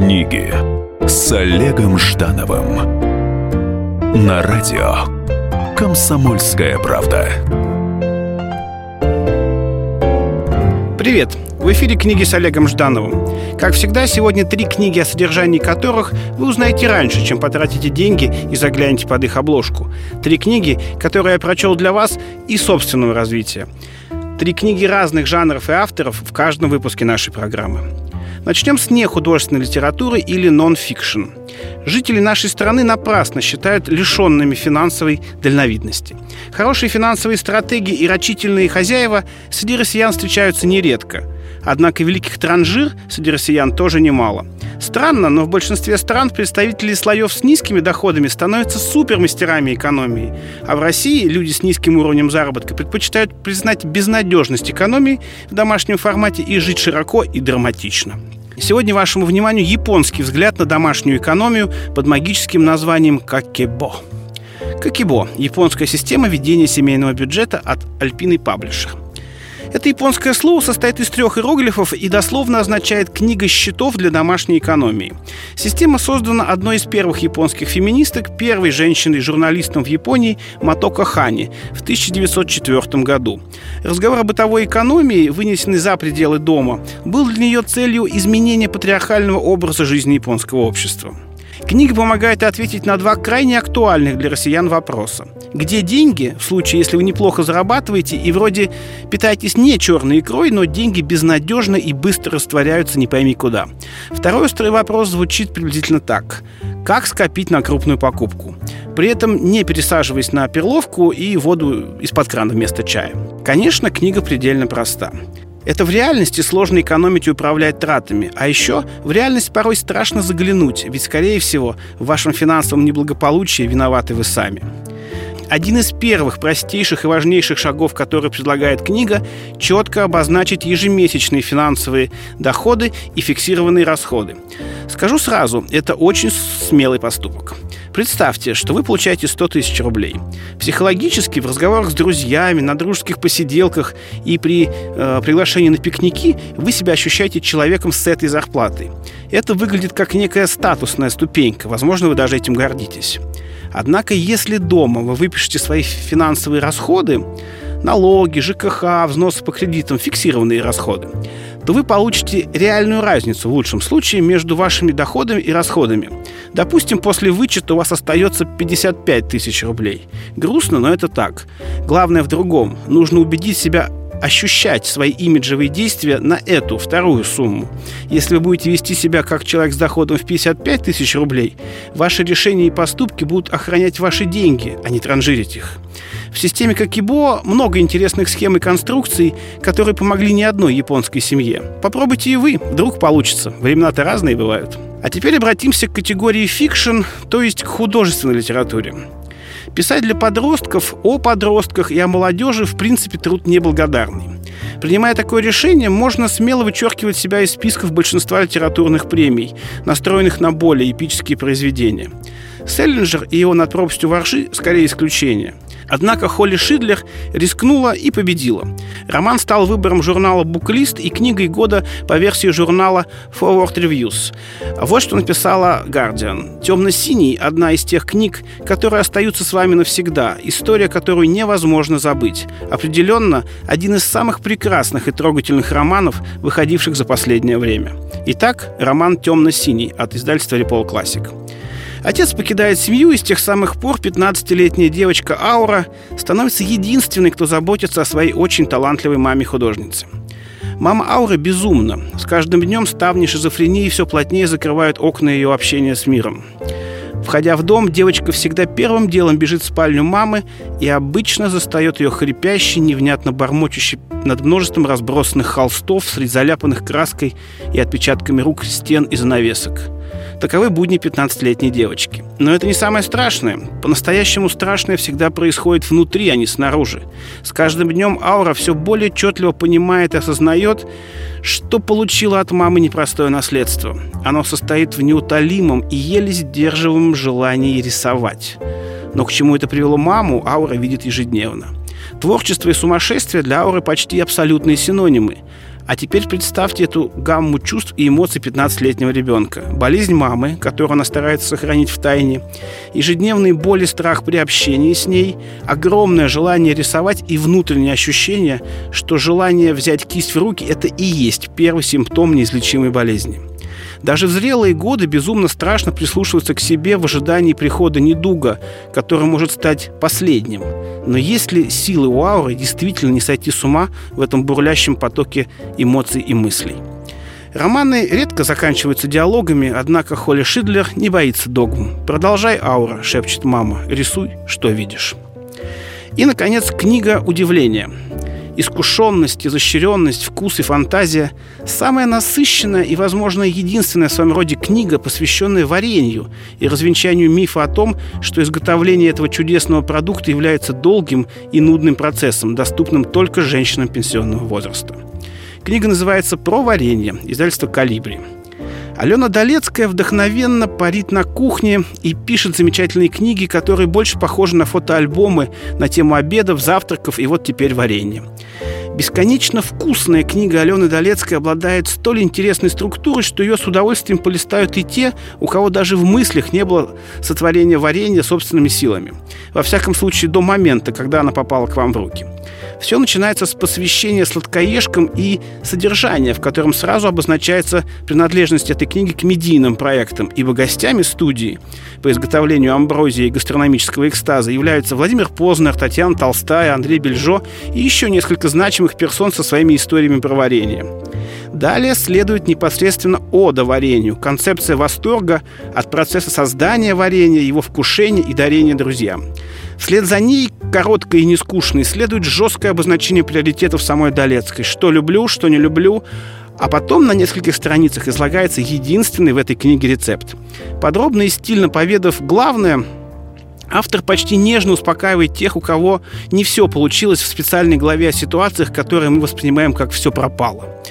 Книги с Олегом Ждановым на радио Комсомольская правда. Привет! В эфире книги с Олегом Ждановым. Как всегда, сегодня три книги, о содержании которых вы узнаете раньше, чем потратите деньги и заглянете под их обложку. Три книги, которые я прочел для вас и собственного развития. Три книги разных жанров и авторов в каждом выпуске нашей программы. Начнем с нехудожественной литературы или нон-фикшн. Жители нашей страны напрасно считают лишенными финансовой дальновидности. Хорошие финансовые стратегии и рачительные хозяева среди россиян встречаются нередко. Однако великих транжир среди россиян тоже немало – Странно, но в большинстве стран представители слоев с низкими доходами становятся супермастерами экономии. А в России люди с низким уровнем заработка предпочитают признать безнадежность экономии в домашнем формате и жить широко и драматично. Сегодня вашему вниманию японский взгляд на домашнюю экономию под магическим названием «какебо». Какибо – японская система ведения семейного бюджета от Alpine Publisher – это японское слово состоит из трех иероглифов и дословно означает «книга счетов для домашней экономии». Система создана одной из первых японских феминисток, первой женщиной-журналистом в Японии Матока Хани в 1904 году. Разговор о бытовой экономии, вынесенный за пределы дома, был для нее целью изменения патриархального образа жизни японского общества. Книга помогает ответить на два крайне актуальных для россиян вопроса. Где деньги, в случае, если вы неплохо зарабатываете и вроде питаетесь не черной икрой, но деньги безнадежно и быстро растворяются не пойми куда. Второй острый вопрос звучит приблизительно так. Как скопить на крупную покупку? При этом не пересаживаясь на перловку и воду из-под крана вместо чая. Конечно, книга предельно проста. Это в реальности сложно экономить и управлять тратами. А еще в реальность порой страшно заглянуть, ведь, скорее всего, в вашем финансовом неблагополучии виноваты вы сами. Один из первых простейших и важнейших шагов, который предлагает книга, четко обозначить ежемесячные финансовые доходы и фиксированные расходы. Скажу сразу, это очень смелый поступок. Представьте, что вы получаете 100 тысяч рублей. Психологически в разговорах с друзьями, на дружеских посиделках и при э, приглашении на пикники вы себя ощущаете человеком с этой зарплатой. Это выглядит как некая статусная ступенька. Возможно, вы даже этим гордитесь. Однако, если дома вы выпишете свои финансовые расходы, налоги, ЖКХ, взносы по кредитам, фиксированные расходы, то вы получите реальную разницу в лучшем случае между вашими доходами и расходами. Допустим, после вычета у вас остается 55 тысяч рублей. Грустно, но это так. Главное в другом. Нужно убедить себя ощущать свои имиджевые действия на эту вторую сумму. Если вы будете вести себя как человек с доходом в 55 тысяч рублей, ваши решения и поступки будут охранять ваши деньги, а не транжирить их. В системе Какибо много интересных схем и конструкций, которые помогли не одной японской семье. Попробуйте и вы, вдруг получится. Времена-то разные бывают. А теперь обратимся к категории fiction, то есть к художественной литературе. Писать для подростков о подростках и о молодежи в принципе труд неблагодарный. Принимая такое решение, можно смело вычеркивать себя из списков большинства литературных премий, настроенных на более эпические произведения. Сэлинджер и его «Над пропастью во ржи» скорее исключение – Однако Холли Шидлер рискнула и победила. Роман стал выбором журнала «Буклист» и книгой года по версии журнала Forward Reviews. Вот что написала «Гардиан». «Темно-синий» — одна из тех книг, которые остаются с вами навсегда, история, которую невозможно забыть. Определенно, один из самых прекрасных и трогательных романов, выходивших за последнее время. Итак, роман «Темно-синий» от издательства Repol Classic. Отец покидает семью, и с тех самых пор 15-летняя девочка Аура становится единственной, кто заботится о своей очень талантливой маме-художнице. Мама Ауры безумна. С каждым днем ставни шизофрении все плотнее закрывают окна ее общения с миром. Входя в дом, девочка всегда первым делом бежит в спальню мамы и обычно застает ее хрипящей, невнятно бормочущей над множеством разбросанных холстов среди заляпанных краской и отпечатками рук стен и занавесок. Таковы будни 15-летней девочки. Но это не самое страшное. По-настоящему страшное всегда происходит внутри, а не снаружи. С каждым днем Аура все более отчетливо понимает и осознает, что получила от мамы непростое наследство. Оно состоит в неутолимом и еле сдерживаемом желании рисовать. Но к чему это привело маму, Аура видит ежедневно. Творчество и сумасшествие для Ауры почти абсолютные синонимы – А теперь представьте эту гамму чувств и эмоций 15-летнего ребенка. Болезнь мамы, которую она старается сохранить в тайне, ежедневные боли, страх при общении с ней, огромное желание рисовать и внутреннее ощущение, что желание взять кисть в руки – это и есть первый симптом неизлечимой болезни. Даже в зрелые годы безумно страшно прислушиваться к себе в ожидании прихода недуга, который может стать последним. Но есть ли силы у ауры действительно не сойти с ума в этом бурлящем потоке эмоций и мыслей? Романы редко заканчиваются диалогами, однако Холли Шидлер не боится догм. «Продолжай, Аура», — шепчет мама, — «рисуй, что видишь». И, наконец, книга «Удивление» искушенность, изощренность, вкус и фантазия – самая насыщенная и, возможно, единственная в своем роде книга, посвященная варенью и развенчанию мифа о том, что изготовление этого чудесного продукта является долгим и нудным процессом, доступным только женщинам пенсионного возраста. Книга называется «Про варенье», издательство «Калибри». Алена Долецкая вдохновенно парит на кухне и пишет замечательные книги, которые больше похожи на фотоальбомы на тему обедов, завтраков и вот теперь варенье. Бесконечно вкусная книга Алены Долецкой обладает столь интересной структурой, что ее с удовольствием полистают и те, у кого даже в мыслях не было сотворения варенья собственными силами. Во всяком случае, до момента, когда она попала к вам в руки. Все начинается с посвящения сладкоежкам и содержания, в котором сразу обозначается принадлежность этой книги к медийным проектам, ибо гостями студии по изготовлению амброзии и гастрономического экстаза являются Владимир Познер, Татьяна Толстая, Андрей Бельжо и еще несколько значимых персон со своими историями про варенье. Далее следует непосредственно ода варенью, концепция восторга от процесса создания варенья, его вкушения и дарения друзьям. Вслед за ней, короткой и нескучной, следует жесткое обозначение приоритетов самой Долецкой. Что люблю, что не люблю, а потом на нескольких страницах излагается единственный в этой книге рецепт. Подробно и стильно поведав главное, автор почти нежно успокаивает тех, у кого не все получилось в специальной главе о ситуациях, которые мы воспринимаем как «все пропало».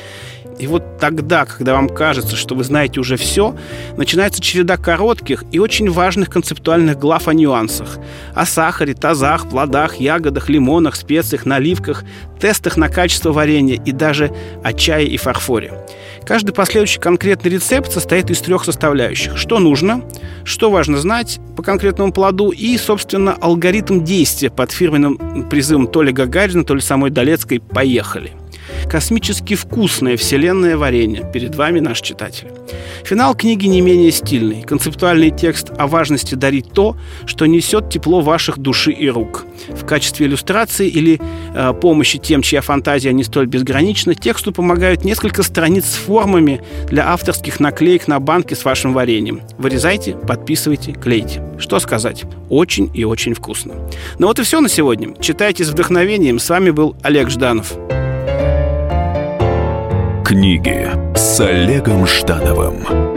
И вот тогда, когда вам кажется, что вы знаете уже все, начинается череда коротких и очень важных концептуальных глав о нюансах. О сахаре, тазах, плодах, ягодах, лимонах, специях, наливках, тестах на качество варенья и даже о чае и фарфоре. Каждый последующий конкретный рецепт состоит из трех составляющих. Что нужно, что важно знать по конкретному плоду и, собственно, алгоритм действия под фирменным призывом то ли Гагарина, то ли самой Долецкой «Поехали». Космически вкусное вселенное варенье. Перед вами наш читатель. Финал книги не менее стильный. Концептуальный текст о важности дарить то, что несет тепло ваших души и рук. В качестве иллюстрации или э, помощи тем, чья фантазия не столь безгранична, тексту помогают несколько страниц с формами для авторских наклеек на банке с вашим вареньем. Вырезайте, подписывайте, клейте. Что сказать? Очень и очень вкусно. Ну вот и все на сегодня. Читайте с вдохновением. С вами был Олег Жданов. Книги с Олегом Ждановым